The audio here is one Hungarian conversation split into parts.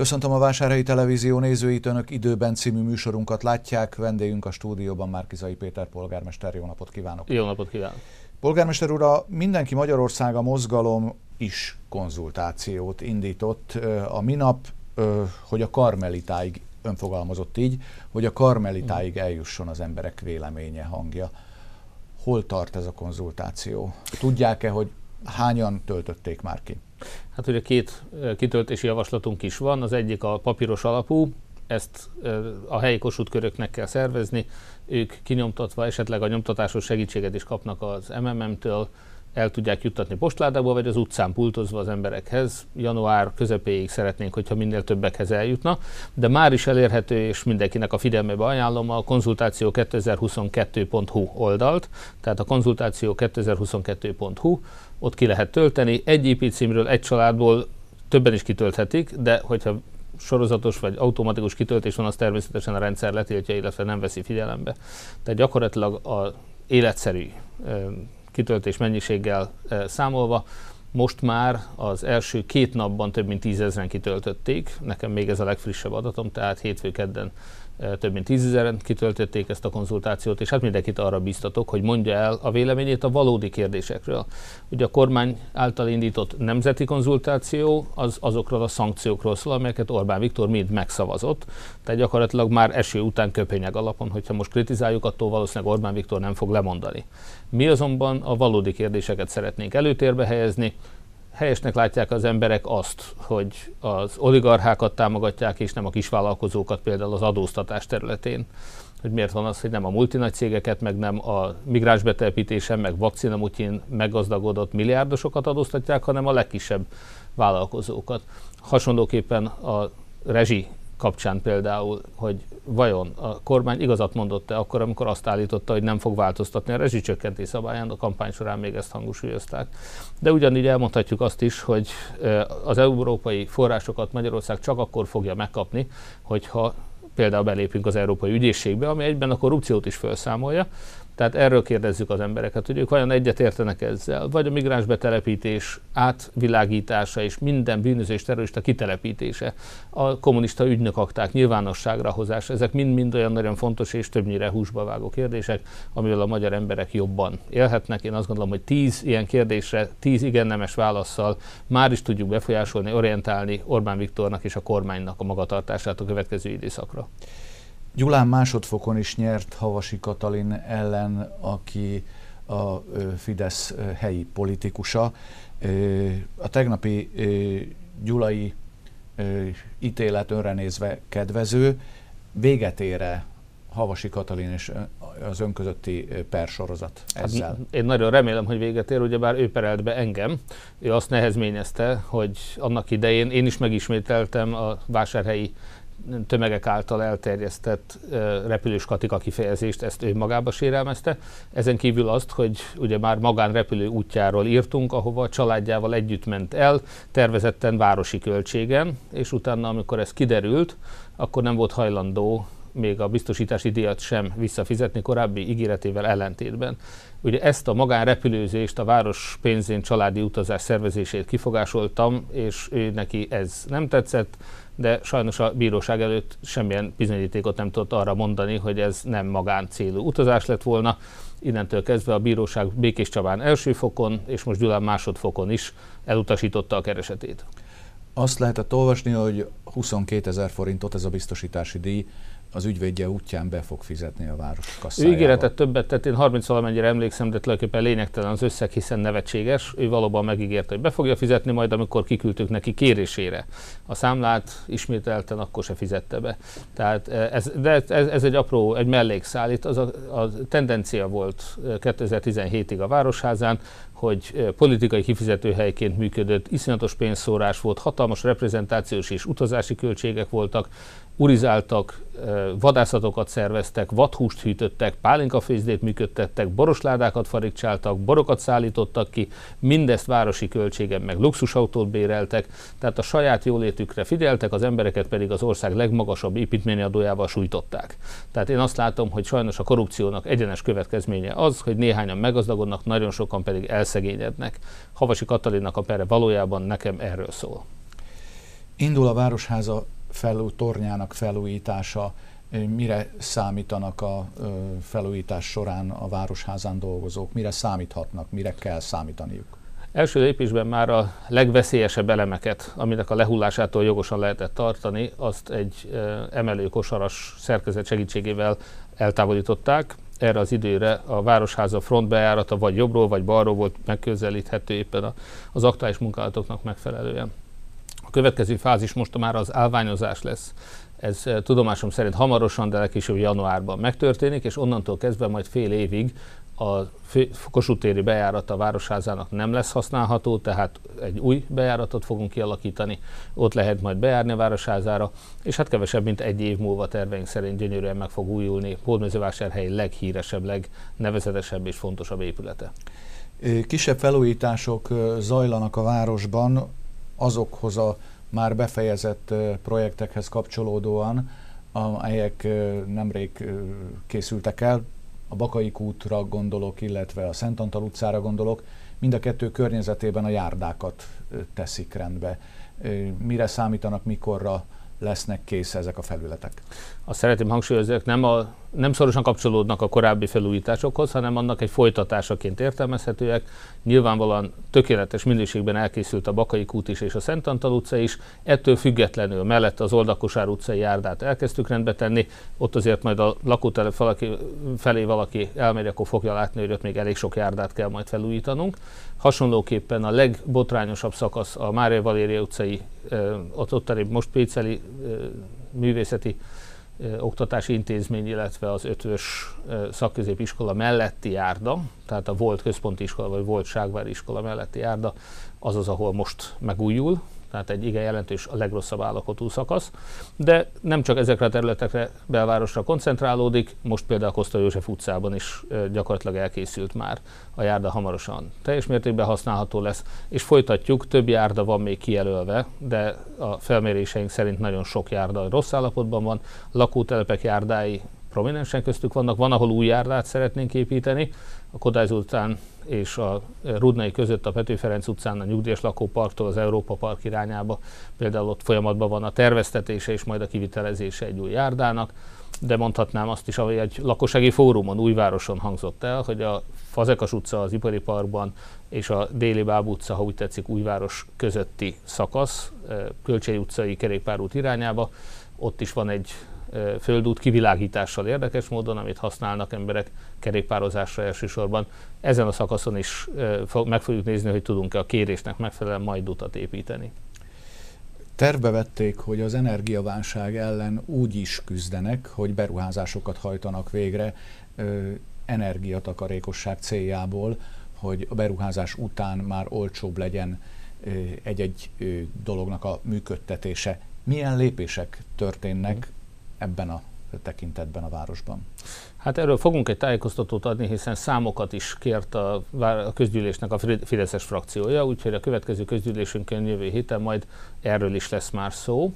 Köszöntöm a Vásárhelyi Televízió nézőit, Önök időben című műsorunkat látják. Vendégünk a stúdióban Márkizai Péter polgármester. Jó napot kívánok! Jó napot kívánok! Polgármester úr, a Mindenki Magyarország a mozgalom is konzultációt indított a minap, hogy a karmelitáig, önfogalmazott így, hogy a karmelitáig eljusson az emberek véleménye, hangja. Hol tart ez a konzultáció? Tudják-e, hogy hányan töltötték már ki? Hát ugye két kitöltési javaslatunk is van, az egyik a papíros alapú, ezt a helyi kossuth kell szervezni, ők kinyomtatva esetleg a nyomtatásos segítséget is kapnak az MMM-től, el tudják juttatni postládába, vagy az utcán pultozva az emberekhez. Január közepéig szeretnénk, hogyha minél többekhez eljutna, de már is elérhető, és mindenkinek a figyelmébe ajánlom a konzultáció 2022.hu oldalt, tehát a konzultáció 2022.hu, ott ki lehet tölteni. Egy IP címről, egy családból többen is kitölthetik, de hogyha sorozatos vagy automatikus kitöltés van, az természetesen a rendszer letiltja, illetve nem veszi figyelembe. Tehát gyakorlatilag a életszerű kitöltés mennyiséggel számolva. Most már az első két napban több mint tízezren kitöltötték, nekem még ez a legfrissebb adatom, tehát hétfő kedden több mint tízezeren kitöltötték ezt a konzultációt, és hát mindenkit arra biztatok, hogy mondja el a véleményét a valódi kérdésekről. Ugye a kormány által indított nemzeti konzultáció az azokról a szankciókról szól, amelyeket Orbán Viktor mind megszavazott, tehát gyakorlatilag már eső után köpényeg alapon, hogyha most kritizáljuk, attól valószínűleg Orbán Viktor nem fog lemondani. Mi azonban a valódi kérdéseket szeretnénk előtérbe helyezni, helyesnek látják az emberek azt, hogy az oligarchákat támogatják, és nem a kisvállalkozókat például az adóztatás területén. Hogy miért van az, hogy nem a multinagy cégeket, meg nem a migráns betelepítésen, meg vakcinamutyin meggazdagodott milliárdosokat adóztatják, hanem a legkisebb vállalkozókat. Hasonlóképpen a rezsi kapcsán például, hogy vajon a kormány igazat mondott-e akkor, amikor azt állította, hogy nem fog változtatni a rezsicsökkentés szabályán, a kampány során még ezt hangosúlyozták. De ugyanígy elmondhatjuk azt is, hogy az európai forrásokat Magyarország csak akkor fogja megkapni, hogyha például belépünk az Európai Ügyészségbe, ami egyben a korrupciót is felszámolja, tehát erről kérdezzük az embereket, hogy ők vajon egyet értenek ezzel, vagy a migráns betelepítés átvilágítása és minden bűnözés terrorista kitelepítése, a kommunista ügynökakták nyilvánosságra hozása, ezek mind-mind olyan nagyon fontos és többnyire húsba vágó kérdések, amivel a magyar emberek jobban élhetnek. Én azt gondolom, hogy tíz ilyen kérdésre, tíz igen nemes válaszsal már is tudjuk befolyásolni, orientálni Orbán Viktornak és a kormánynak a magatartását a következő időszakra. Gyulán másodfokon is nyert Havasi Katalin ellen, aki a Fidesz helyi politikusa. A tegnapi gyulai ítélet önre nézve kedvező, véget ére Havasi Katalin és az önközötti persorozat hát ezzel. Hát, én nagyon remélem, hogy véget ér, ugyebár ő perelt be engem. Ő azt nehezményezte, hogy annak idején én is megismételtem a vásárhelyi tömegek által elterjesztett repülős katika kifejezést, ezt ő magába sérelmezte. Ezen kívül azt, hogy ugye már magánrepülő útjáról írtunk, ahova a családjával együtt ment el, tervezetten városi költségen, és utána, amikor ez kiderült, akkor nem volt hajlandó még a biztosítási díjat sem visszafizetni korábbi ígéretével ellentétben. Ugye ezt a magánrepülőzést, a város pénzén családi utazás szervezését kifogásoltam, és ő neki ez nem tetszett, de sajnos a bíróság előtt semmilyen bizonyítékot nem tudott arra mondani, hogy ez nem magán célú utazás lett volna. Innentől kezdve a bíróság Békés Csabán első fokon, és most Gyulán másodfokon is elutasította a keresetét. Azt lehetett olvasni, hogy 22 ezer forintot ez a biztosítási díj az ügyvédje útján be fog fizetni a város kasszájába. Ő ígéretet többet tett, én 30 valamennyire emlékszem, de tulajdonképpen lényegtelen az összeg, hiszen nevetséges. Ő valóban megígérte, hogy be fogja fizetni, majd amikor kiküldtük neki kérésére a számlát, ismételten akkor se fizette be. Tehát eh, ez, de ez, ez egy apró, egy mellékszál. Itt az a, a tendencia volt 2017-ig eh, a Városházán, hogy politikai kifizetőhelyként működött, iszonyatos pénzszórás volt, hatalmas reprezentációs és utazási költségek voltak, urizáltak, vadászatokat szerveztek, vadhúst hűtöttek, pálinkafőzdét működtettek, borosládákat farigcsáltak, borokat szállítottak ki, mindezt városi költségen meg luxusautót béreltek, tehát a saját jólétükre figyeltek, az embereket pedig az ország legmagasabb építményadójával sújtották. Tehát én azt látom, hogy sajnos a korrupciónak egyenes következménye az, hogy néhányan meggazdagodnak, nagyon sokan pedig elszegényednek. Havasi Katalinnak a pere valójában nekem erről szól. Indul a Városháza felú, tornyának felújítása, mire számítanak a felújítás során a Városházán dolgozók, mire számíthatnak, mire kell számítaniuk? Első lépésben már a legveszélyesebb elemeket, aminek a lehullásától jogosan lehetett tartani, azt egy emelő kosaras szerkezet segítségével eltávolították. Erre az időre a Városháza frontbejárata vagy jobbról, vagy balról volt megközelíthető éppen az aktuális munkálatoknak megfelelően. A következő fázis most már az állványozás lesz. Ez tudomásom szerint hamarosan, de legkésőbb januárban megtörténik, és onnantól kezdve majd fél évig a Kossuth téri bejárat a Városházának nem lesz használható, tehát egy új bejáratot fogunk kialakítani, ott lehet majd bejárni a Városházára, és hát kevesebb, mint egy év múlva terveink szerint gyönyörűen meg fog újulni Hódmezővásárhely leghíresebb, legnevezetesebb és fontosabb épülete. Kisebb felújítások zajlanak a városban azokhoz a már befejezett projektekhez kapcsolódóan, amelyek nemrég készültek el, a Bakai útra gondolok, illetve a Szent Antal utcára gondolok, mind a kettő környezetében a járdákat teszik rendbe. Mire számítanak, mikorra lesznek kész ezek a felületek? Azt szeretném hangsúlyozni, hogy nem, a, nem szorosan kapcsolódnak a korábbi felújításokhoz, hanem annak egy folytatásaként értelmezhetőek. Nyilvánvalóan tökéletes minőségben elkészült a Bakai kút is és a Szent Antal utca is. Ettől függetlenül mellett az Oldakosár utcai járdát elkezdtük rendbe tenni. Ott azért majd a lakótelep felé valaki elmegy, akkor fogja látni, hogy ott még elég sok járdát kell majd felújítanunk. Hasonlóképpen a legbotrányosabb szakasz a Mária Valéria utcai, ott, ott most Péceli művészeti oktatási intézmény, illetve az ötvös szakközépiskola melletti járda, tehát a volt központi iskola, vagy volt Ságvári iskola melletti járda, az az, ahol most megújul, tehát egy igen jelentős, a legrosszabb állapotú szakasz. De nem csak ezekre a területekre belvárosra koncentrálódik, most például Koszta József utcában is gyakorlatilag elkészült már a járda hamarosan. Teljes mértékben használható lesz, és folytatjuk, több járda van még kijelölve, de a felméréseink szerint nagyon sok járda rossz állapotban van, lakótelepek járdái prominensen köztük vannak, van, ahol új járdát szeretnénk építeni, a Kodály utcán és a Rudnai között a Pető Ferenc utcán a nyugdíjas lakóparktól az Európa Park irányába. Például ott folyamatban van a terveztetése és majd a kivitelezése egy új járdának, de mondhatnám azt is, ahogy egy lakossági fórumon Újvároson hangzott el, hogy a Fazekas utca az Ipari Parkban és a Déli Báb utca, ha úgy tetszik, Újváros közötti szakasz, Kölcsei utcai kerékpárút irányába, ott is van egy földút kivilágítással érdekes módon, amit használnak emberek kerékpározásra elsősorban. Ezen a szakaszon is meg fogjuk nézni, hogy tudunk-e a kérésnek megfelelően majd utat építeni. Tervbe vették, hogy az energiaválság ellen úgy is küzdenek, hogy beruházásokat hajtanak végre ö, energiatakarékosság céljából, hogy a beruházás után már olcsóbb legyen egy-egy dolognak a működtetése. Milyen lépések történnek ebben a tekintetben a városban? Hát erről fogunk egy tájékoztatót adni, hiszen számokat is kért a, a közgyűlésnek a Fideszes frakciója, úgyhogy a következő közgyűlésünkön jövő héten majd erről is lesz már szó.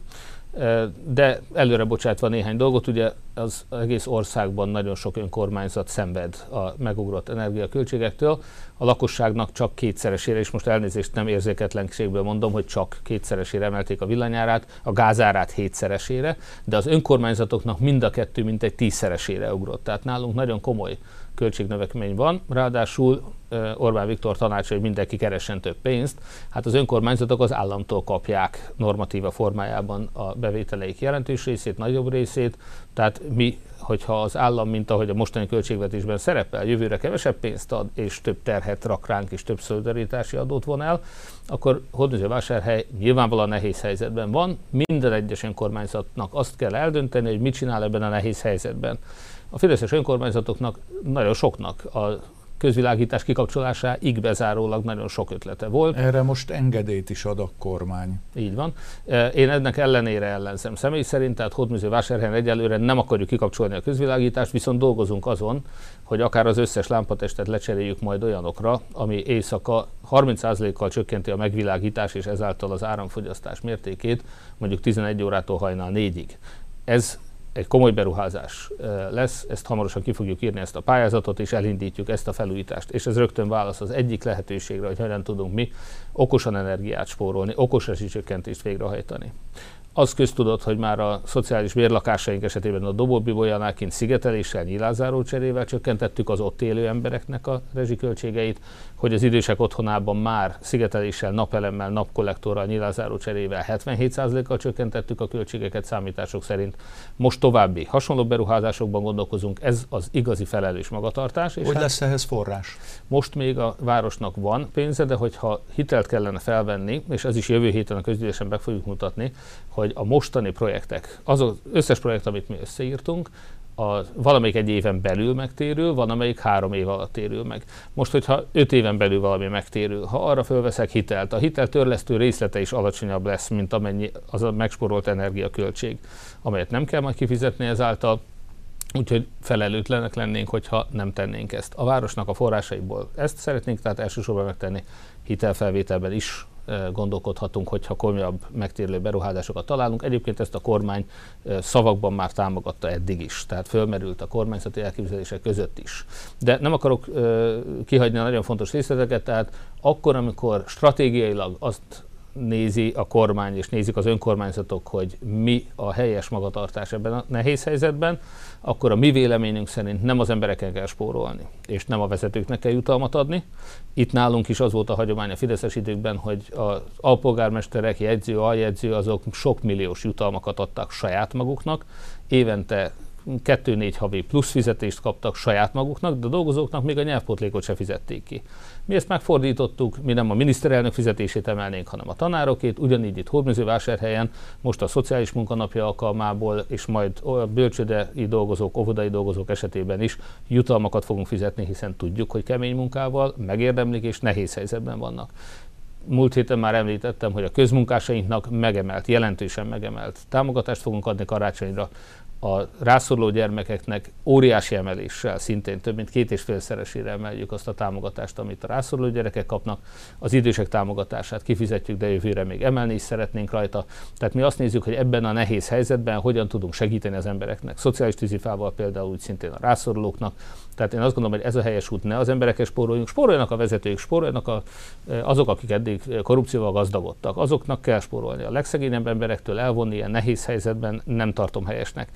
De előre bocsátva néhány dolgot, ugye az egész országban nagyon sok önkormányzat szenved a megugrott energiaköltségektől. A lakosságnak csak kétszeresére, és most elnézést nem érzéketlenségből mondom, hogy csak kétszeresére emelték a villanyárát, a gázárát hétszeresére, de az önkormányzatoknak mind a kettő mintegy tízszeresére ugrott. Tehát nálunk nagyon komoly költségnövekmény van, ráadásul Orbán Viktor tanács, hogy mindenki keressen több pénzt, hát az önkormányzatok az államtól kapják normatíva formájában a bevételeik jelentős részét, nagyobb részét, tehát mi, hogyha az állam, mint ahogy a mostani költségvetésben szerepel, jövőre kevesebb pénzt ad, és több terhet rak ránk, és több szolidaritási adót von el, akkor Hódműző-Vásárhely nyilvánvalóan nehéz helyzetben van. Minden egyes önkormányzatnak azt kell eldönteni, hogy mit csinál ebben a nehéz helyzetben. A fideszes önkormányzatoknak, nagyon soknak a közvilágítás kikapcsolásáig bezárólag nagyon sok ötlete volt. Erre most engedélyt is ad a kormány. Így van. E, én ennek ellenére ellenzem személy szerint, tehát Hódműző vásárhelyen egyelőre nem akarjuk kikapcsolni a közvilágítást, viszont dolgozunk azon, hogy akár az összes lámpatestet lecseréljük majd olyanokra, ami éjszaka 30%-kal csökkenti a megvilágítás és ezáltal az áramfogyasztás mértékét, mondjuk 11 órától hajnal 4-ig. Ez egy komoly beruházás lesz, ezt hamarosan ki fogjuk írni ezt a pályázatot, és elindítjuk ezt a felújítást. És ez rögtön válasz az egyik lehetőségre, hogy hogyan tudunk mi okosan energiát spórolni, okos rezsicsökkentést végrehajtani. Az köztudott, hogy már a szociális bérlakásaink esetében a dobóbibolyánál kint szigeteléssel, nyilázáró cserével csökkentettük az ott élő embereknek a rezsiköltségeit, hogy az idősek otthonában már szigeteléssel, napelemmel, napkollektorral, nyilázáró cserével 77%-kal csökkentettük a költségeket számítások szerint. Most további hasonló beruházásokban gondolkozunk, ez az igazi felelős magatartás. És hogy hát lesz ehhez forrás? Most még a városnak van pénze, de hogyha hitelt kellene felvenni, és ez is jövő héten a közgyűlésen be fogjuk mutatni, hogy a mostani projektek, az összes projekt, amit mi összeírtunk, a, valamelyik egy éven belül megtérül, van amelyik három év alatt térül meg. Most, hogyha öt éven belül valami megtérül, ha arra fölveszek hitelt, a hitel törlesztő részlete is alacsonyabb lesz, mint amennyi az a megsporolt energiaköltség, amelyet nem kell majd kifizetni ezáltal, úgyhogy felelőtlenek lennénk, hogyha nem tennénk ezt. A városnak a forrásaiból ezt szeretnénk, tehát elsősorban megtenni hitelfelvételben is gondolkodhatunk, hogyha komolyabb megtérülő beruházásokat találunk. Egyébként ezt a kormány szavakban már támogatta eddig is, tehát fölmerült a kormányzati elképzelések között is. De nem akarok kihagyni a nagyon fontos részleteket, tehát akkor, amikor stratégiailag azt nézi a kormány és nézik az önkormányzatok, hogy mi a helyes magatartás ebben a nehéz helyzetben, akkor a mi véleményünk szerint nem az embereken kell spórolni, és nem a vezetőknek kell jutalmat adni. Itt nálunk is az volt a hagyomány a Fideszes időkben, hogy az alpolgármesterek, jegyző, aljegyző, azok sok milliós jutalmakat adtak saját maguknak, évente 2-4 havi plusz fizetést kaptak saját maguknak, de a dolgozóknak még a nyelvpótlékot se fizették ki. Mi ezt megfordítottuk, mi nem a miniszterelnök fizetését emelnénk, hanem a tanárokét, ugyanígy itt Hódműzővásárhelyen, most a szociális munkanapja alkalmából, és majd a bölcsödei dolgozók, óvodai dolgozók esetében is jutalmakat fogunk fizetni, hiszen tudjuk, hogy kemény munkával megérdemlik és nehéz helyzetben vannak múlt héten már említettem, hogy a közmunkásainknak megemelt, jelentősen megemelt támogatást fogunk adni karácsonyra a rászoruló gyermekeknek óriási emeléssel, szintén több mint két és félszeresére emeljük azt a támogatást, amit a rászoruló gyerekek kapnak. Az idősek támogatását kifizetjük, de jövőre még emelni is szeretnénk rajta. Tehát mi azt nézzük, hogy ebben a nehéz helyzetben hogyan tudunk segíteni az embereknek. Szociális tűzifával például úgy szintén a rászorulóknak. Tehát én azt gondolom, hogy ez a helyes út, ne az emberekkel spóroljunk, spóroljanak a vezetők, spóroljanak a, azok, akik eddig korrupcióval gazdagodtak. Azoknak kell spórolni. A legszegényebb emberektől elvonni ilyen nehéz helyzetben nem tartom helyesnek.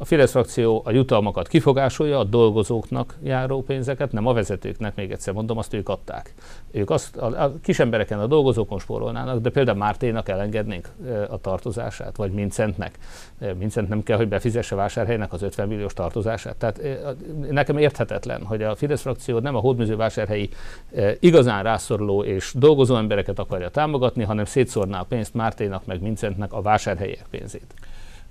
A Fidesz frakció a jutalmakat kifogásolja, a dolgozóknak járó pénzeket, nem a vezetőknek, még egyszer mondom, azt ők adták. Ők azt, a, a kis embereken, a dolgozókon spórolnának, de például Márténak elengednénk a tartozását, vagy Mincentnek. Mincent nem kell, hogy befizesse vásárhelynek az 50 milliós tartozását. Tehát nekem érthetetlen, hogy a Fidesz frakció nem a hódműző vásárhelyi igazán rászoruló és dolgozó embereket akarja támogatni, hanem szétszórná a pénzt Márténak meg Mincentnek a vásárhelyek pénzét.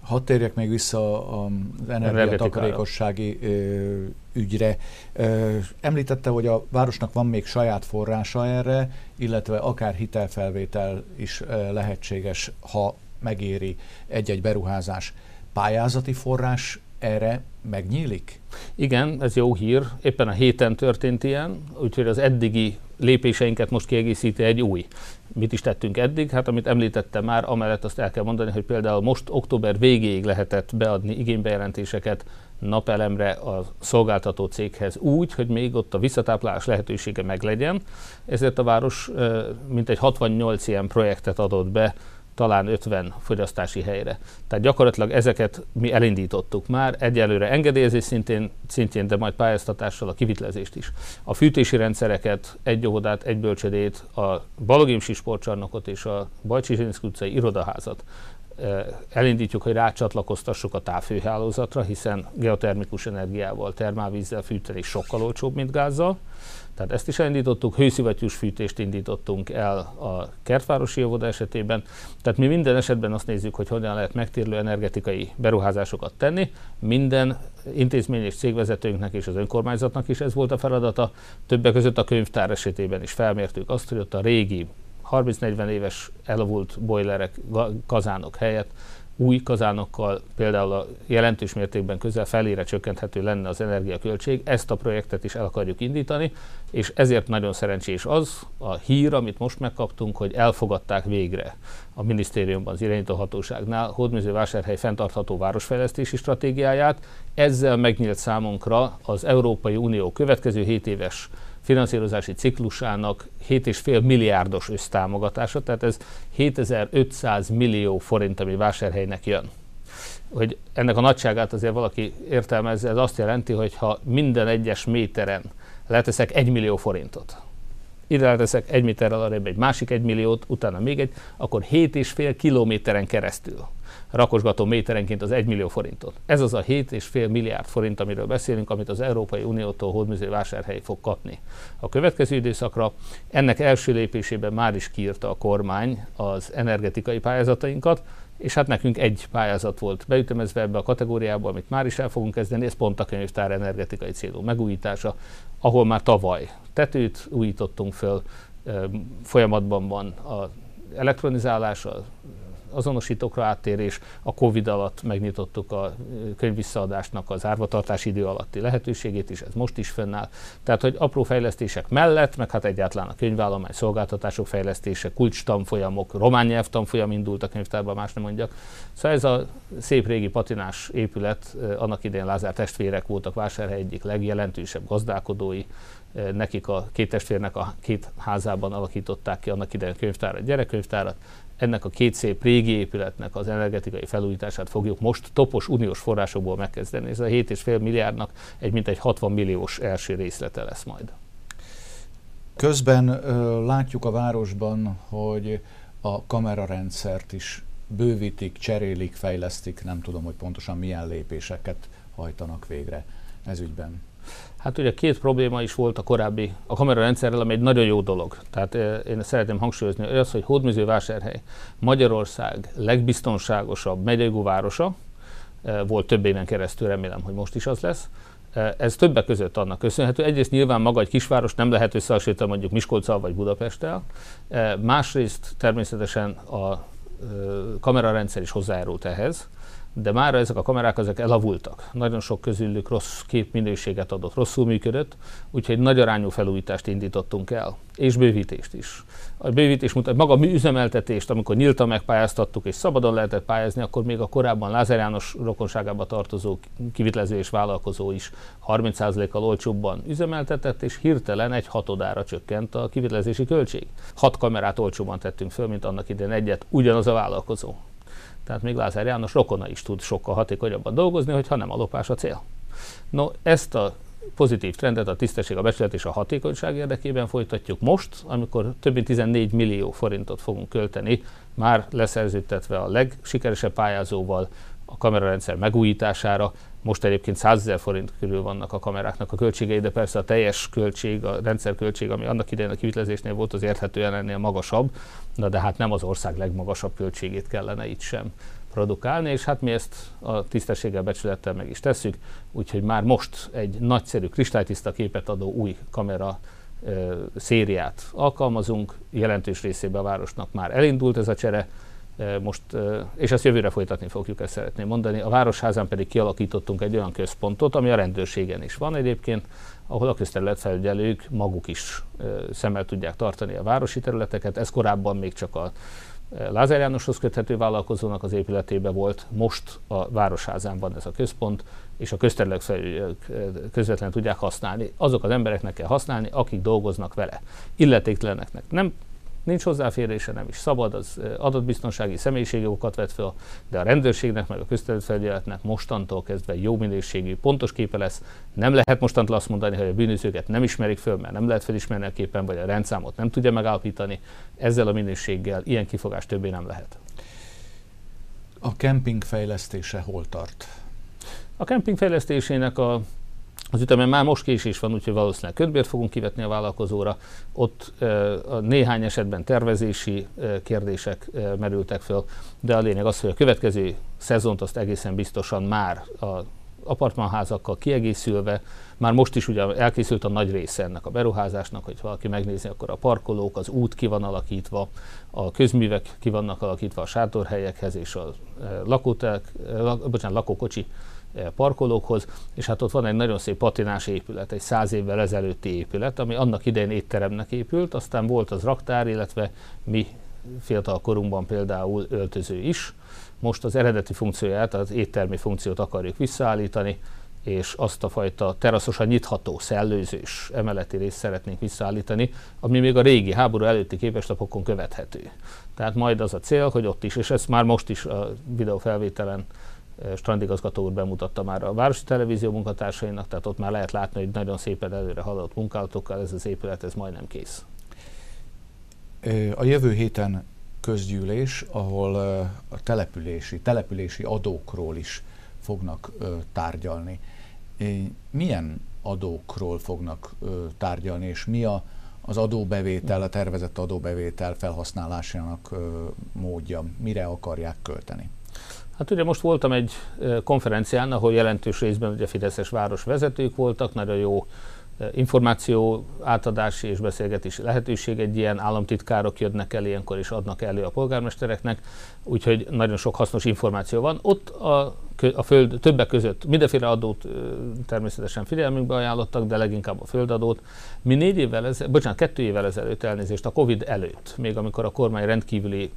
Hadd térjek még vissza az energiatakarékossági ügyre. Említette, hogy a városnak van még saját forrása erre, illetve akár hitelfelvétel is lehetséges, ha megéri egy-egy beruházás. Pályázati forrás erre megnyílik? Igen, ez jó hír. Éppen a héten történt ilyen, úgyhogy az eddigi lépéseinket most kiegészíti egy új. Mit is tettünk eddig? Hát amit említettem már, amellett azt el kell mondani, hogy például most október végéig lehetett beadni igénybejelentéseket napelemre a szolgáltató céghez úgy, hogy még ott a visszatáplálás lehetősége meglegyen. Ezért a város mintegy 68 ilyen projektet adott be talán 50 fogyasztási helyre. Tehát gyakorlatilag ezeket mi elindítottuk már, egyelőre engedélyezés szintén, szintén, de majd pályáztatással a kivitlezést is. A fűtési rendszereket, egy óvodát, egy bölcsödét, a Balogimsi sportcsarnokot és a Bajcsi Zsinszki utcai irodaházat elindítjuk, hogy rácsatlakoztassuk a távfőhálózatra, hiszen geotermikus energiával, termálvízzel fűteni sokkal olcsóbb, mint gázzal. Tehát ezt is elindítottuk, hőszivattyús fűtést indítottunk el a kertvárosi óvoda esetében. Tehát mi minden esetben azt nézzük, hogy hogyan lehet megtérülő energetikai beruházásokat tenni. Minden intézmény és cégvezetőnknek és az önkormányzatnak is ez volt a feladata. Többek között a könyvtár esetében is felmértük azt, hogy ott a régi 30-40 éves elavult bojlerek, kazánok helyett új kazánokkal például a jelentős mértékben közel felére csökkenthető lenne az energiaköltség. Ezt a projektet is el akarjuk indítani, és ezért nagyon szerencsés az a hír, amit most megkaptunk, hogy elfogadták végre a minisztériumban, az irányítóhatóságnál Hódműzővásárhely fenntartható városfejlesztési stratégiáját. Ezzel megnyílt számunkra az Európai Unió következő 7 éves finanszírozási ciklusának 7,5 milliárdos össztámogatása, tehát ez 7500 millió forint, ami vásárhelynek jön. Hogy ennek a nagyságát azért valaki értelmezze, ez azt jelenti, hogy ha minden egyes méteren leteszek 1 millió forintot, ide leteszek egy méterrel arrébb egy másik egy milliót, utána még egy, akkor 7,5 kilométeren keresztül rakosgató méterenként az 1 millió forintot. Ez az a 7,5 milliárd forint, amiről beszélünk, amit az Európai Uniótól hódműző vásárhely fog kapni. A következő időszakra ennek első lépésében már is kiírta a kormány az energetikai pályázatainkat, és hát nekünk egy pályázat volt beütemezve ebbe a kategóriába, amit már is el fogunk kezdeni, ez pont a könyvtár energetikai célú megújítása, ahol már tavaly tetőt újítottunk föl, folyamatban van a elektronizálás, a azonosítókra áttérés, a Covid alatt megnyitottuk a könyvvisszaadásnak az árvatartási idő alatti lehetőségét is, ez most is fennáll. Tehát, hogy apró fejlesztések mellett, meg hát egyáltalán a könyvállomány szolgáltatások fejlesztése, kulcs tanfolyamok, román nyelvtanfolyam indult a könyvtárban, más nem mondjak. Szóval ez a szép régi patinás épület, annak idején Lázár testvérek voltak Vásárhely egyik legjelentősebb gazdálkodói, nekik a két testvérnek a két házában alakították ki annak idején könyvtárat, gyerekkönyvtárat, ennek a két szép régi épületnek az energetikai felújítását fogjuk most topos uniós forrásokból megkezdeni. Ez a 7,5 milliárdnak egy mintegy 60 milliós első részlete lesz majd. Közben ö, látjuk a városban, hogy a kamerarendszert is bővítik, cserélik, fejlesztik, nem tudom, hogy pontosan milyen lépéseket hajtanak végre ez ügyben. Hát ugye két probléma is volt a korábbi, a kamerarendszerrel, ami egy nagyon jó dolog. Tehát én szeretném hangsúlyozni, hogy az, hogy Hódműzővásárhely Magyarország legbiztonságosabb megyegú városa, volt több éven keresztül, remélem, hogy most is az lesz. Ez többek között annak köszönhető. Egyrészt nyilván maga egy kisváros nem lehet összehasonlítani mondjuk Miskolccal vagy Budapesttel. Másrészt természetesen a kamerarendszer is hozzájárult ehhez de már ezek a kamerák ezek elavultak. Nagyon sok közülük rossz képminőséget adott, rosszul működött, úgyhogy nagy arányú felújítást indítottunk el, és bővítést is. A bővítés mutat, maga a üzemeltetést, amikor nyíltan megpályáztattuk és szabadon lehetett pályázni, akkor még a korábban Lázár János rokonságába tartozó kivitlező és vállalkozó is 30%-kal olcsóbban üzemeltetett, és hirtelen egy hatodára csökkent a kivitlezési költség. Hat kamerát olcsóban tettünk föl, mint annak idején egyet, ugyanaz a vállalkozó. Tehát még Lázár János rokona is tud sokkal hatékonyabban dolgozni, hogyha nem a lopás a cél. No, ezt a pozitív trendet a tisztesség, a becsület és a hatékonyság érdekében folytatjuk most, amikor több mint 14 millió forintot fogunk költeni, már leszerződtetve a legsikeresebb pályázóval a kamerarendszer megújítására, most egyébként 100 ezer forint körül vannak a kameráknak a költségei, de persze a teljes költség, a rendszer költség, ami annak idején a kivitlezésnél volt, az érthetően ennél magasabb, na de hát nem az ország legmagasabb költségét kellene itt sem produkálni, és hát mi ezt a tisztességgel, becsülettel meg is tesszük, úgyhogy már most egy nagyszerű, kristálytiszta képet adó új kamera ö, szériát alkalmazunk, jelentős részében a városnak már elindult ez a csere, most, és ezt jövőre folytatni fogjuk, ezt szeretném mondani. A Városházán pedig kialakítottunk egy olyan központot, ami a rendőrségen is van egyébként, ahol a közterületfelügyelők maguk is szemmel tudják tartani a városi területeket. Ez korábban még csak a Lázár Jánoshoz köthető vállalkozónak az épületébe volt, most a Városházán van ez a központ, és a közterületfelügyelők közvetlenül tudják használni. Azok az embereknek kell használni, akik dolgoznak vele. Illetékteleneknek nem nincs hozzáférése, nem is szabad, az adatbiztonsági személyiségjogokat vet fel, de a rendőrségnek meg a közterületfelügyeletnek mostantól kezdve jó minőségű, pontos képe lesz. Nem lehet mostantól azt mondani, hogy a bűnözőket nem ismerik föl, mert nem lehet felismerni a képen, vagy a rendszámot nem tudja megállapítani. Ezzel a minőséggel ilyen kifogás többé nem lehet. A kemping fejlesztése hol tart? A kemping fejlesztésének a az ütemen már most késés van, úgyhogy valószínűleg ködbért fogunk kivetni a vállalkozóra. Ott néhány esetben tervezési kérdések merültek föl, de a lényeg az, hogy a következő szezont azt egészen biztosan már a apartmanházakkal kiegészülve, már most is ugye elkészült a nagy része ennek a beruházásnak, hogy valaki megnézi, akkor a parkolók, az út ki van alakítva, a közművek ki vannak alakítva a sátorhelyekhez és a lakótelek, bocsánat, lakókocsi parkolókhoz, és hát ott van egy nagyon szép patinás épület, egy száz évvel ezelőtti épület, ami annak idején étteremnek épült, aztán volt az raktár, illetve mi fiatal korunkban például öltöző is. Most az eredeti funkcióját, az éttermi funkciót akarjuk visszaállítani, és azt a fajta teraszosan nyitható, szellőzős emeleti részt szeretnénk visszaállítani, ami még a régi háború előtti képeslapokon követhető. Tehát majd az a cél, hogy ott is, és ezt már most is a videófelvételen strandigazgató úr bemutatta már a Városi Televízió munkatársainak, tehát ott már lehet látni, hogy nagyon szépen előre haladott munkálatokkal ez az épület, ez majdnem kész. A jövő héten közgyűlés, ahol a települési, települési adókról is fognak tárgyalni. Milyen adókról fognak tárgyalni, és mi a, az adóbevétel, a tervezett adóbevétel felhasználásának módja, mire akarják költeni? Hát ugye most voltam egy konferencián, ahol jelentős részben ugye Fideszes városvezetők voltak, nagyon jó információ átadási és beszélgetési lehetőség. Egy ilyen államtitkárok jönnek el ilyenkor és adnak elő a polgármestereknek, úgyhogy nagyon sok hasznos információ van. Ott a, a föld többek között mindenféle adót természetesen figyelmünkbe ajánlottak, de leginkább a földadót. Mi négy évvel ezelőtt, bocsánat, kettő évvel ezelőtt elnézést, a Covid előtt, még amikor a kormány rendkívüli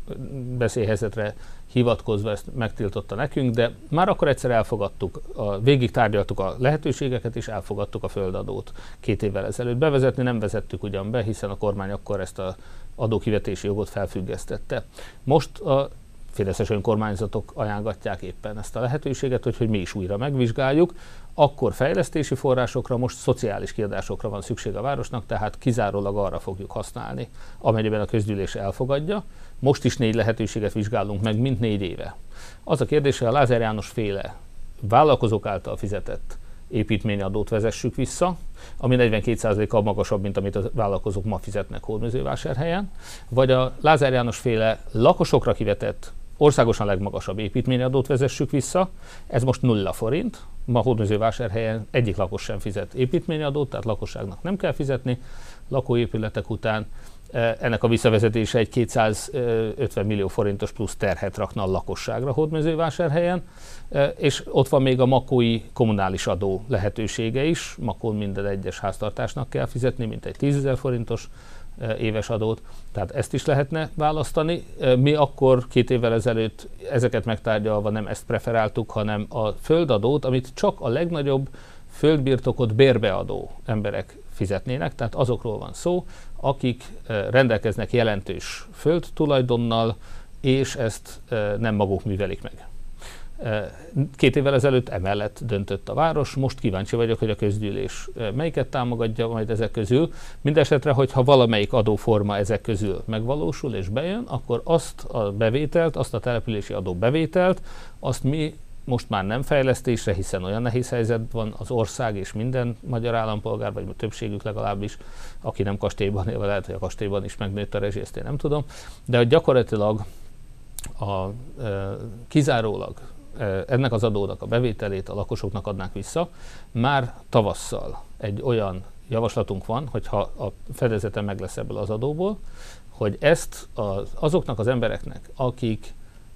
beszélhelyzetre hivatkozva ezt megtiltotta nekünk, de már akkor egyszer elfogadtuk, a, végig tárgyaltuk a lehetőségeket, és elfogadtuk a földadót két évvel ezelőtt. Bevezetni nem vezettük ugyan be, hiszen a kormány akkor ezt a adókivetési jogot felfüggesztette. Most a Fideszes önkormányzatok ajánlatják éppen ezt a lehetőséget, hogy, hogy mi is újra megvizsgáljuk. Akkor fejlesztési forrásokra, most szociális kiadásokra van szükség a városnak, tehát kizárólag arra fogjuk használni, amennyiben a közgyűlés elfogadja. Most is négy lehetőséget vizsgálunk meg, mint négy éve. Az a kérdés, hogy a Lázár János féle vállalkozók által fizetett építményadót vezessük vissza, ami 42%-kal magasabb, mint amit a vállalkozók ma fizetnek Hódműzővásárhelyen, vagy a Lázár János féle lakosokra kivetett országosan legmagasabb építményadót vezessük vissza, ez most nulla forint, ma Hódműzővásárhelyen egyik lakos sem fizet építményadót, tehát lakosságnak nem kell fizetni. Lakóépületek után, e, ennek a visszavezetése egy 250 millió forintos plusz terhet rakna a lakosságra Hódmezővásárhelyen, e, és ott van még a makói kommunális adó lehetősége is, makón minden egyes háztartásnak kell fizetni, mint egy 10 forintos éves adót, tehát ezt is lehetne választani. Mi akkor két évvel ezelőtt ezeket megtárgyalva nem ezt preferáltuk, hanem a földadót, amit csak a legnagyobb földbirtokot bérbeadó emberek fizetnének, tehát azokról van szó, akik rendelkeznek jelentős földtulajdonnal, és ezt nem maguk művelik meg. Két évvel ezelőtt emellett döntött a város, most kíváncsi vagyok, hogy a közgyűlés melyiket támogatja majd ezek közül. Mindenesetre, hogyha valamelyik adóforma ezek közül megvalósul és bejön, akkor azt a bevételt, azt a települési adó bevételt, azt mi most már nem fejlesztésre, hiszen olyan nehéz helyzet van az ország és minden magyar állampolgár, vagy a többségük legalábbis, aki nem kastélyban él, lehet, hogy a kastélyban is megnőtt a rezsi, ezt én nem tudom, de gyakorlatilag a, e, kizárólag ennek az adónak a bevételét a lakosoknak adnák vissza. Már tavasszal egy olyan javaslatunk van, hogyha a fedezete meg lesz ebből az adóból, hogy ezt az, azoknak az embereknek, akik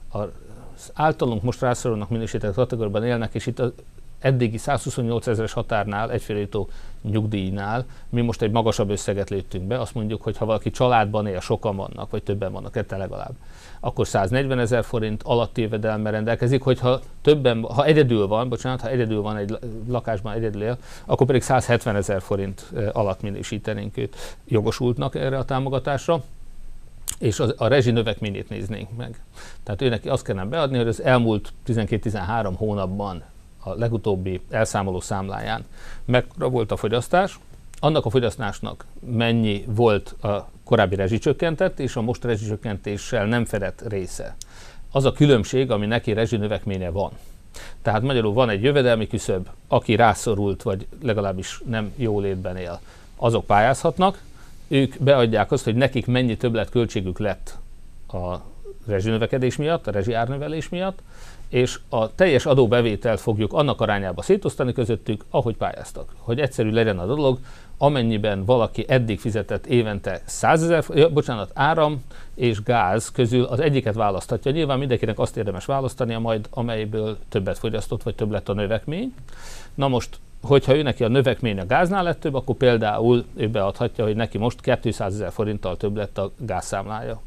az általunk most rászorulnak minősített kategóriában élnek, és itt az eddigi 128 ezeres határnál, egyféle jutó nyugdíjnál mi most egy magasabb összeget lőttünk be, azt mondjuk, hogy ha valaki családban él, sokan vannak, vagy többen vannak, ketten legalább, akkor 140 ezer forint alatti jövedelme rendelkezik, hogyha többen, ha egyedül van, bocsánat, ha egyedül van egy lakásban, egyedül él, akkor pedig 170 ezer forint alatt minősítenénk őt jogosultnak erre a támogatásra és a, rezsi növekményét néznénk meg. Tehát őnek azt kellene beadni, hogy az elmúlt 12-13 hónapban a legutóbbi elszámoló számláján mekkora volt a fogyasztás, annak a fogyasztásnak mennyi volt a korábbi rezsicsökkentett és a most rezsicsökkentéssel nem fedett része. Az a különbség, ami neki rezsinövekménye van. Tehát magyarul van egy jövedelmi küszöb, aki rászorult, vagy legalábbis nem jó létben él, azok pályázhatnak, ők beadják azt, hogy nekik mennyi többlet költségük lett a rezsinövekedés miatt, a rezsiárnövelés miatt, és a teljes adóbevételt fogjuk annak arányába szétosztani közöttük, ahogy pályáztak. Hogy egyszerű legyen a dolog, amennyiben valaki eddig fizetett évente 100 ezer, ja, bocsánat, áram és gáz közül az egyiket választhatja. Nyilván mindenkinek azt érdemes választania majd, amelyből többet fogyasztott, vagy több lett a növekmény. Na most, hogyha ő neki a növekmény a gáznál lett több, akkor például ő beadhatja, hogy neki most 200 ezer forinttal több lett a gázszámlája.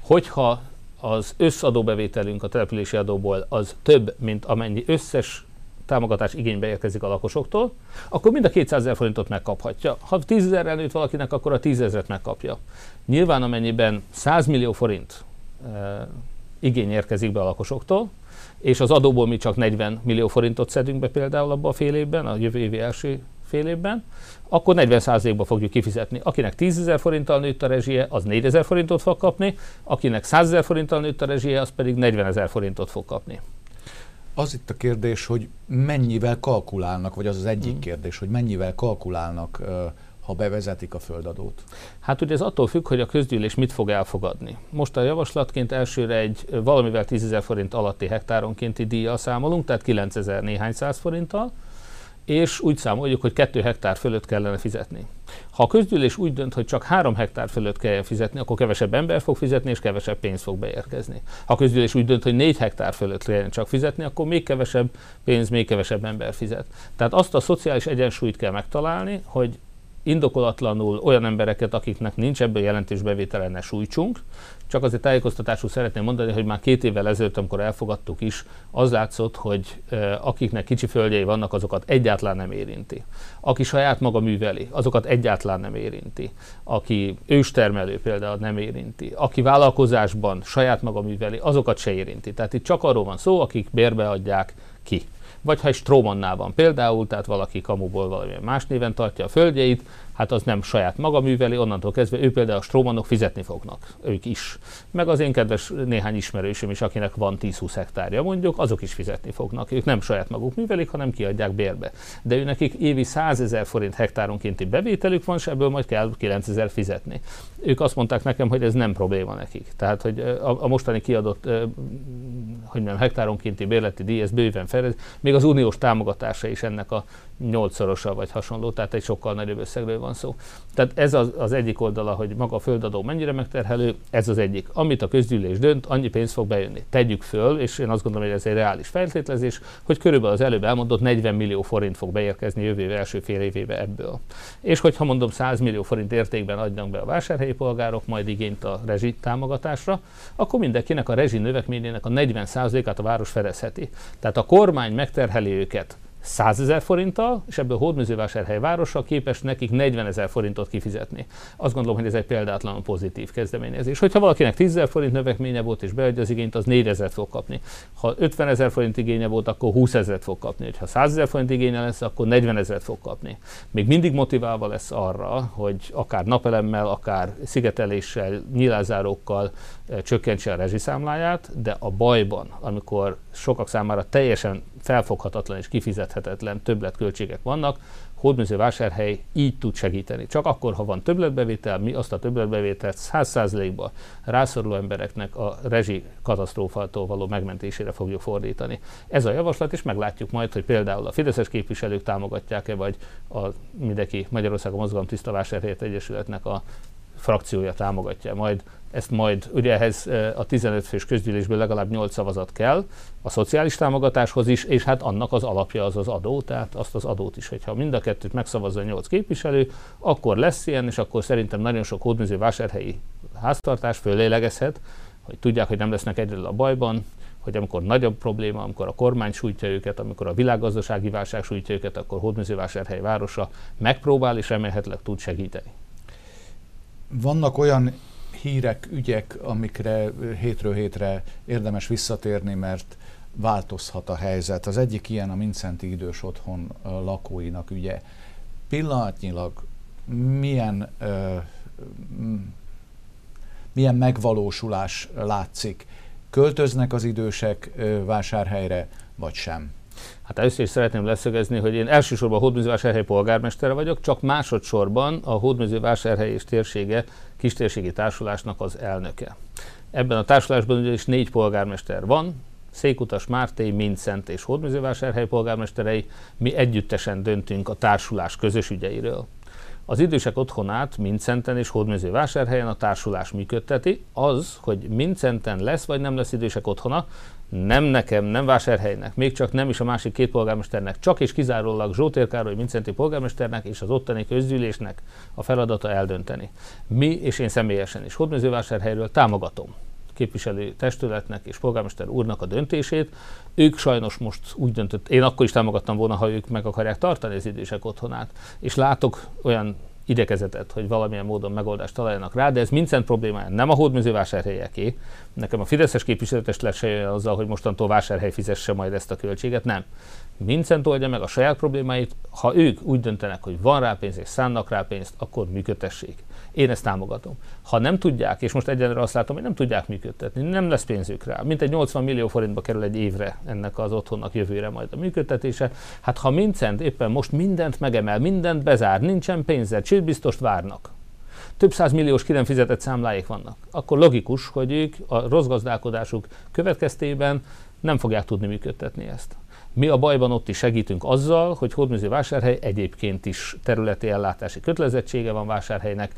Hogyha az összadóbevételünk a települési adóból az több, mint amennyi összes támogatás igénybe érkezik a lakosoktól, akkor mind a 200 ezer forintot megkaphatja. Ha 10 ezerrel nőtt valakinek, akkor a 10 ezeret megkapja. Nyilván amennyiben 100 millió forint e, igény érkezik be a lakosoktól, és az adóból mi csak 40 millió forintot szedünk be például abban a fél évben, a jövő évi első fél évben, akkor 40%-ba fogjuk kifizetni. Akinek 10 ezer forinttal nőtt a rezsie, az 4 ezer forintot fog kapni, akinek 100 ezer forinttal nőtt a rezsie, az pedig 40 ezer forintot fog kapni. Az itt a kérdés, hogy mennyivel kalkulálnak, vagy az az egyik mm. kérdés, hogy mennyivel kalkulálnak, ha bevezetik a földadót? Hát ugye ez attól függ, hogy a közgyűlés mit fog elfogadni. Most a javaslatként elsőre egy valamivel 10 ezer forint alatti hektáronkénti díjjal számolunk, tehát 9 ezer néhány száz forinttal, és úgy számoljuk, hogy 2 hektár fölött kellene fizetni. Ha a közgyűlés úgy dönt, hogy csak 3 hektár fölött kell fizetni, akkor kevesebb ember fog fizetni, és kevesebb pénz fog beérkezni. Ha a közgyűlés úgy dönt, hogy 4 hektár fölött kell csak fizetni, akkor még kevesebb pénz, még kevesebb ember fizet. Tehát azt a szociális egyensúlyt kell megtalálni, hogy indokolatlanul olyan embereket, akiknek nincs ebből jelentős bevétele, ne sújtsunk. Csak azért tájékoztatásul szeretném mondani, hogy már két évvel ezelőtt, amikor elfogadtuk is, az látszott, hogy akiknek kicsi földjei vannak, azokat egyáltalán nem érinti. Aki saját maga műveli, azokat egyáltalán nem érinti. Aki őstermelő például nem érinti. Aki vállalkozásban saját maga műveli, azokat se érinti. Tehát itt csak arról van szó, akik bérbeadják ki vagy ha egy strómannál van például, tehát valaki kamuból valamilyen más néven tartja a földjeit, hát az nem saját maga műveli, onnantól kezdve ő például a strómanok fizetni fognak, ők is. Meg az én kedves néhány ismerősöm is, akinek van 10-20 hektárja mondjuk, azok is fizetni fognak. Ők nem saját maguk művelik, hanem kiadják bérbe. De ő nekik évi 100 ezer forint hektáronkénti bevételük van, és ebből majd kell 9 ezer fizetni. Ők azt mondták nekem, hogy ez nem probléma nekik. Tehát, hogy a, a mostani kiadott, hogy nem hektáronkénti bérleti díj, ez bőven felez, még az uniós támogatása is ennek a nyolcszorosa vagy hasonló, tehát egy sokkal nagyobb összegről van szó. Tehát ez az, az egyik oldala, hogy maga a földadó mennyire megterhelő, ez az egyik. Amit a közgyűlés dönt, annyi pénz fog bejönni. Tegyük föl, és én azt gondolom, hogy ez egy reális feltételezés, hogy körülbelül az előbb elmondott 40 millió forint fog beérkezni jövő első fél évébe ebből. És hogyha mondom 100 millió forint értékben adnak be a vásárhelyi polgárok majd igényt a rezsi támogatásra, akkor mindenkinek a rezsi növekményének a 40%-át a város fedezheti. Tehát a kormány megterheli őket 100 ezer forinttal, és ebből Hódműzővásárhely városa képes nekik 40 ezer forintot kifizetni. Azt gondolom, hogy ez egy példátlanul pozitív kezdeményezés. Hogyha valakinek 10 ezer forint növekménye volt és beadja az igényt, az 4 ezer fog kapni. Ha 50 ezer forint igénye volt, akkor 20 ezeret fog kapni. Ha 100 ezer forint igénye lesz, akkor 40 ezeret fog kapni. Még mindig motiválva lesz arra, hogy akár napelemmel, akár szigeteléssel, nyilázárókkal csökkentse a rezsiszámláját, de a bajban, amikor sokak számára teljesen felfoghatatlan és kifizethetetlen többletköltségek vannak, vásárhely így tud segíteni. Csak akkor, ha van többletbevétel, mi azt a többletbevételt 100%-ba rászoruló embereknek a rezsi katasztrófától való megmentésére fogjuk fordítani. Ez a javaslat, és meglátjuk majd, hogy például a fideszes képviselők támogatják-e, vagy a mindenki Magyarországon Mozgalom Tiszta Vásárhelyet Egyesületnek a frakciója támogatja majd ezt majd, ugye ehhez a 15 fős közgyűlésből legalább 8 szavazat kell, a szociális támogatáshoz is, és hát annak az alapja az az adó, tehát azt az adót is, hogyha mind a kettőt megszavazza a 8 képviselő, akkor lesz ilyen, és akkor szerintem nagyon sok hódműző vásárhelyi háztartás föllélegezhet, hogy tudják, hogy nem lesznek egyedül a bajban, hogy amikor nagyobb probléma, amikor a kormány sújtja őket, amikor a világgazdasági válság sújtja őket, akkor Hódműzővásárhely városa megpróbál és remélhetőleg tud segíteni. Vannak olyan hírek, ügyek, amikre hétről hétre érdemes visszatérni, mert változhat a helyzet. Az egyik ilyen a Mincenti idős otthon lakóinak ügye. Pillanatnyilag milyen, milyen megvalósulás látszik? Költöznek az idősek vásárhelyre, vagy sem? Hát először is szeretném leszögezni, hogy én elsősorban a Hódműzővásárhely polgármestere vagyok, csak másodszorban a Hódműzővásárhely és térsége kistérségi társulásnak az elnöke. Ebben a társulásban ugyanis négy polgármester van, Székutas Márté, Mincent és Hódműzővásárhely polgármesterei, mi együttesen döntünk a társulás közös ügyeiről. Az idősek otthonát Mincenten és Hódműzővásárhelyen a társulás működteti. Az, hogy Mincenten lesz vagy nem lesz idősek otthona, nem nekem, nem Vásárhelynek, még csak nem is a másik két polgármesternek, csak és kizárólag Zsótér Károly Mincenti polgármesternek és az ottani közgyűlésnek a feladata eldönteni. Mi, és én személyesen is Hódműzővásárhelyről támogatom képviselő testületnek és polgármester úrnak a döntését. Ők sajnos most úgy döntött, én akkor is támogattam volna, ha ők meg akarják tartani az idősek otthonát. És látok olyan idekezetet, hogy valamilyen módon megoldást találjanak rá, de ez mindszent problémája nem a hódműzővásárhelyeké. Nekem a Fideszes képviselőtestület se jön azzal, hogy mostantól vásárhely fizesse majd ezt a költséget, nem. Vincent oldja meg a saját problémáit, ha ők úgy döntenek, hogy van rá pénz és szánnak rá pénzt, akkor működtessék. Én ezt támogatom. Ha nem tudják, és most egyenlőre azt látom, hogy nem tudják működtetni, nem lesz pénzük rá, mint egy 80 millió forintba kerül egy évre ennek az otthonnak jövőre majd a működtetése, hát ha Vincent éppen most mindent megemel, mindent bezár, nincsen pénze, csődbiztost várnak, több száz milliós ki nem fizetett számláik vannak, akkor logikus, hogy ők a rossz gazdálkodásuk következtében nem fogják tudni működtetni ezt. Mi a bajban ott is segítünk azzal, hogy Hódműző vásárhely egyébként is területi ellátási kötelezettsége van vásárhelynek.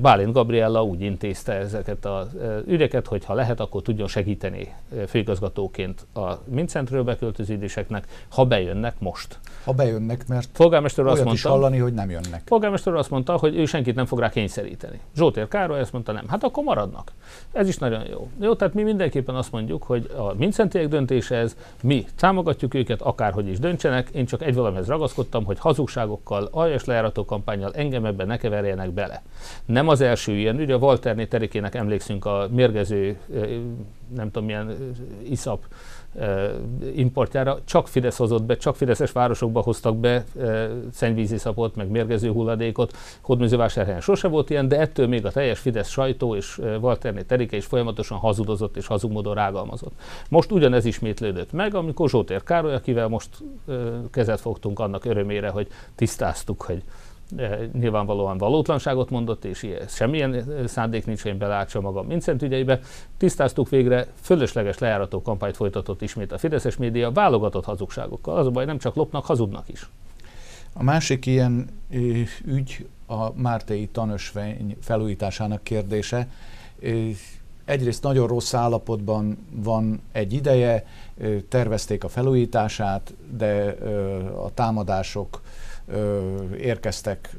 Bálint Gabriella úgy intézte ezeket az ügyeket, hogy ha lehet, akkor tudjon segíteni főigazgatóként a Mincentről beköltöző időseknek, ha bejönnek most. Ha bejönnek, mert polgármester azt mondta, is hallani, hogy nem jönnek. Polgármester azt mondta, hogy ő senkit nem fog rá kényszeríteni. Zsótér Károly azt mondta, nem. Hát akkor maradnak. Ez is nagyon jó. Jó, tehát mi mindenképpen azt mondjuk, hogy a Mincentiek döntése ez, mi támogatjuk őket, akárhogy is döntsenek. Én csak egy valamihez ragaszkodtam, hogy hazugságokkal, aljas lejárató kampányjal engem ebben ne keverjenek bele. Nem az első ilyen, ugye a Walterné Terikének emlékszünk a mérgező, nem tudom milyen iszap importjára csak Fidesz hozott be, csak Fideszes városokba hoztak be szennyvízi szapot, meg mérgező hulladékot. Hódműzővásárhelyen sose volt ilyen, de ettől még a teljes Fidesz sajtó és Walterné Terike is folyamatosan hazudozott és hazugmódon rágalmazott. Most ugyanez ismétlődött meg, amikor Zsótér Károly, akivel most kezet fogtunk annak örömére, hogy tisztáztuk, hogy nyilvánvalóan valótlanságot mondott, és ilyen, semmilyen szándék nincs, hogy belátsa magam Mincent ügyeibe. Tisztáztuk végre, fölösleges lejárató kampányt folytatott ismét a Fideszes média, válogatott hazugságokkal. Az a baj, nem csak lopnak, hazudnak is. A másik ilyen ügy a Mártéi tanösvény felújításának kérdése. Egyrészt nagyon rossz állapotban van egy ideje, tervezték a felújítását, de a támadások érkeztek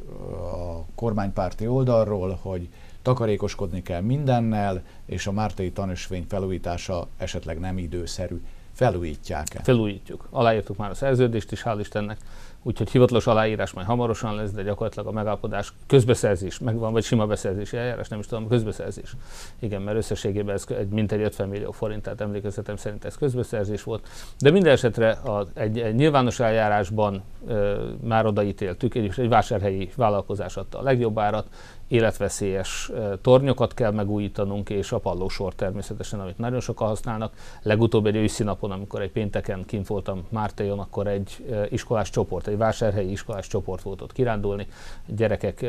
a kormánypárti oldalról, hogy takarékoskodni kell mindennel, és a Mártai tanösvény felújítása esetleg nem időszerű. Felújítják-e? Felújítjuk. Aláírtuk már a szerződést is, hál' Istennek úgyhogy hivatalos aláírás majd hamarosan lesz, de gyakorlatilag a megállapodás közbeszerzés megvan, vagy sima beszerzési eljárás, nem is tudom, közbeszerzés. Igen, mert összességében ez egy, mintegy 50 millió forint, tehát emlékezetem szerint ez közbeszerzés volt. De minden esetre a, egy, egy nyilvános eljárásban e, már odaítéltük, egy, egy vásárhelyi vállalkozás adta a legjobb árat, életveszélyes tornyokat kell megújítanunk, és a pallósor természetesen, amit nagyon sokan használnak. Legutóbb egy őszi napon, amikor egy pénteken kint voltam Mártéjon, akkor egy iskolás csoport, egy vásárhelyi iskolás csoport volt ott kirándulni. Gyerekek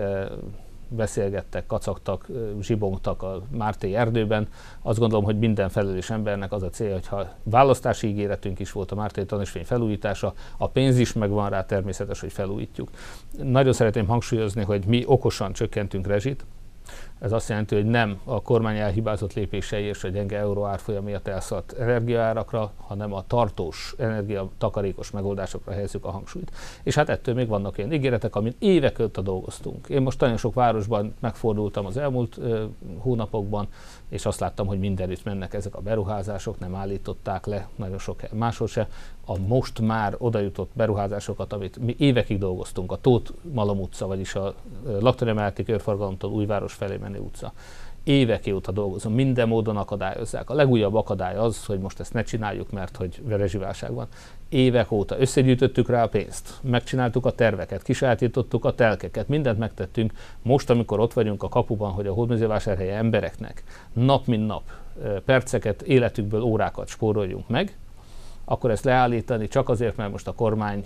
beszélgettek, kacagtak, zsibongtak a Márté erdőben. Azt gondolom, hogy minden felelős embernek az a cél, hogyha választási ígéretünk is volt a Márté tanúsvény felújítása, a pénz is megvan rá, természetes, hogy felújítjuk. Nagyon szeretném hangsúlyozni, hogy mi okosan csökkentünk rezsit, ez azt jelenti, hogy nem a kormány elhibázott lépései és a gyenge euró árfolyam miatt elszállt energiaárakra, hanem a tartós, energiatakarékos megoldásokra helyezzük a hangsúlyt. És hát ettől még vannak ilyen ígéretek, amit évek óta dolgoztunk. Én most nagyon sok városban megfordultam az elmúlt ö, hónapokban, és azt láttam, hogy mindenütt mennek ezek a beruházások, nem állították le, nagyon sok máshol se. A most már odajutott beruházásokat, amit mi évekig dolgoztunk, a Tóth Malom utca, vagyis a laktanyag körforgalomtól Újváros felé menő utca. Évek óta dolgozom, minden módon akadályozzák. A legújabb akadály az, hogy most ezt ne csináljuk, mert hogy rezsiválság van. Évek óta összegyűjtöttük rá a pénzt, megcsináltuk a terveket, kisátítottuk a telkeket, mindent megtettünk. Most, amikor ott vagyunk a kapuban, hogy a hódműzővásárhelye embereknek nap mint nap perceket, életükből órákat spóroljunk meg, akkor ezt leállítani csak azért, mert most a kormány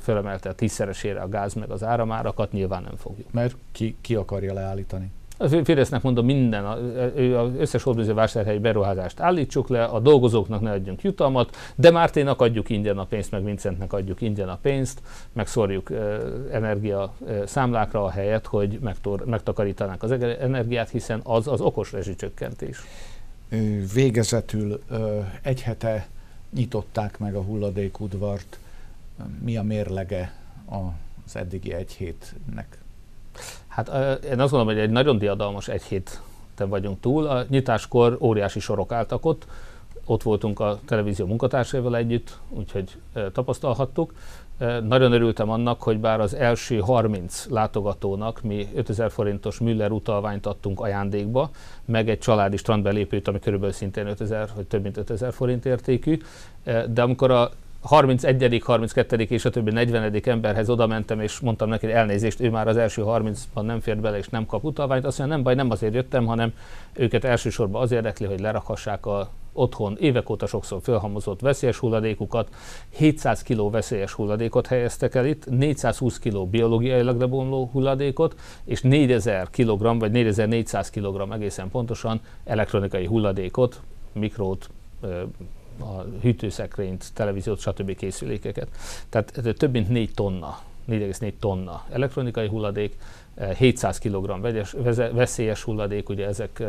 fölemelte a tízszeresére a gáz meg az áramárakat, nyilván nem fogjuk. Mert ki, ki akarja leállítani? A Fidesznek mondom minden, az összes Holdműző vásárhelyi beruházást állítsuk le, a dolgozóknak ne adjunk jutalmat, de Márténak adjuk ingyen a pénzt, meg Vincentnek adjuk ingyen a pénzt, meg szórjuk energia számlákra a helyet, hogy megtor, megtakarítanák az energiát, hiszen az az okos rezsicsökkentés. Végezetül egy hete nyitották meg a hulladékudvart. Mi a mérlege az eddigi egy hétnek? Hát én azt gondolom, hogy egy nagyon diadalmas egy héten vagyunk túl. A nyitáskor óriási sorok álltak ott, ott voltunk a televízió munkatársaival együtt, úgyhogy tapasztalhattuk. Nagyon örültem annak, hogy bár az első 30 látogatónak mi 5000 forintos Müller utalványt adtunk ajándékba, meg egy családi strandbelépőt, ami körülbelül szintén 5000, vagy több mint 5000 forint értékű, de amikor a 31., 32. és a többi 40. emberhez oda mentem, és mondtam neki, hogy elnézést, ő már az első 30-ban nem fért bele, és nem kap utalványt. Azt mondja, nem baj, nem azért jöttem, hanem őket elsősorban az érdekli, hogy lerakhassák a otthon évek óta sokszor felhamozott veszélyes hulladékukat, 700 kg veszélyes hulladékot helyeztek el itt, 420 kg biológiailag lebomló hulladékot, és 4000 kg, vagy 4400 kg egészen pontosan elektronikai hulladékot, mikrót, a hűtőszekrényt, televíziót, stb. készülékeket. Tehát több mint 4 tonna, 4,4 tonna elektronikai hulladék, 700 kg vegyes, veszélyes hulladék, ugye ezek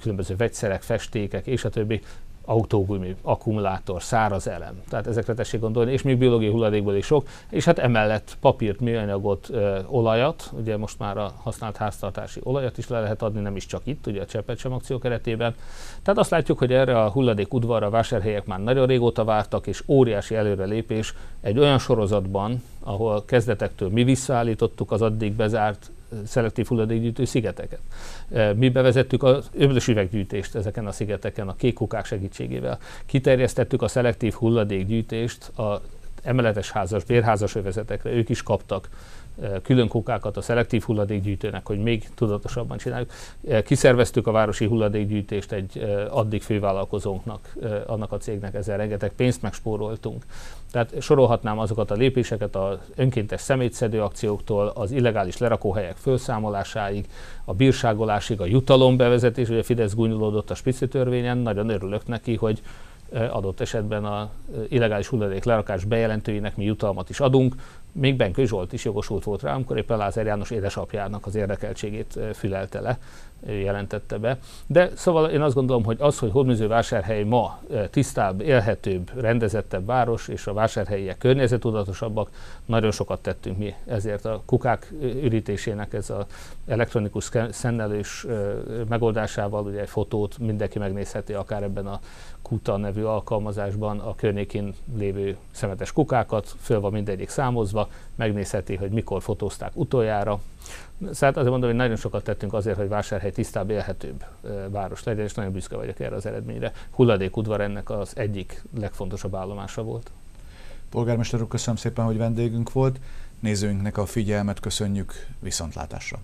különböző vegyszerek, festékek és a többi, autógumi, akkumulátor, száraz elem. Tehát ezekre tessék gondolni, és még biológiai hulladékból is sok, és hát emellett papírt, műanyagot, ö, olajat, ugye most már a használt háztartási olajat is le lehet adni, nem is csak itt, ugye a Cseppet sem akció keretében. Tehát azt látjuk, hogy erre a hulladék udvarra vásárhelyek már nagyon régóta vártak, és óriási előrelépés egy olyan sorozatban, ahol kezdetektől mi visszaállítottuk az addig bezárt szelektív hulladékgyűjtő szigeteket. Mi bevezettük az öblös üveggyűjtést ezeken a szigeteken a kék kukák segítségével. Kiterjesztettük a szelektív hulladékgyűjtést a emeletes házas, bérházas övezetekre, ők is kaptak külön kukákat a szelektív hulladékgyűjtőnek, hogy még tudatosabban csináljuk. Kiszerveztük a városi hulladékgyűjtést egy addig fővállalkozónknak, annak a cégnek ezzel rengeteg pénzt megspóroltunk. Tehát sorolhatnám azokat a lépéseket az önkéntes szemétszedő akcióktól, az illegális lerakóhelyek felszámolásáig, a bírságolásig, a jutalom bevezetés, ugye Fidesz gúnyolódott a spici törvényen, nagyon örülök neki, hogy adott esetben a illegális hulladék lerakás bejelentőinek mi jutalmat is adunk, még Benkő Zsolt is jogosult volt rá, amikor éppen Lázár János édesapjának az érdekeltségét fülelte le, jelentette be. De szóval én azt gondolom, hogy az, hogy Hódműzővásárhely ma tisztább, élhetőbb, rendezettebb város, és a vásárhelyiek környezetudatosabbak, nagyon sokat tettünk mi. Ezért a kukák ürítésének ez az elektronikus szennelős megoldásával, ugye egy fotót mindenki megnézheti, akár ebben a Kuta nevű alkalmazásban a környékén lévő szemetes kukákat, föl van mindegyik számozva, megnézheti, hogy mikor fotózták utoljára. Szóval azért mondom, hogy nagyon sokat tettünk azért, hogy vásárhely tisztább, élhetőbb város legyen, és nagyon büszke vagyok erre az eredményre. Hulladékudvar ennek az egyik legfontosabb állomása volt. Polgármester úr, köszönöm szépen, hogy vendégünk volt. Nézőinknek a figyelmet köszönjük, viszontlátásra!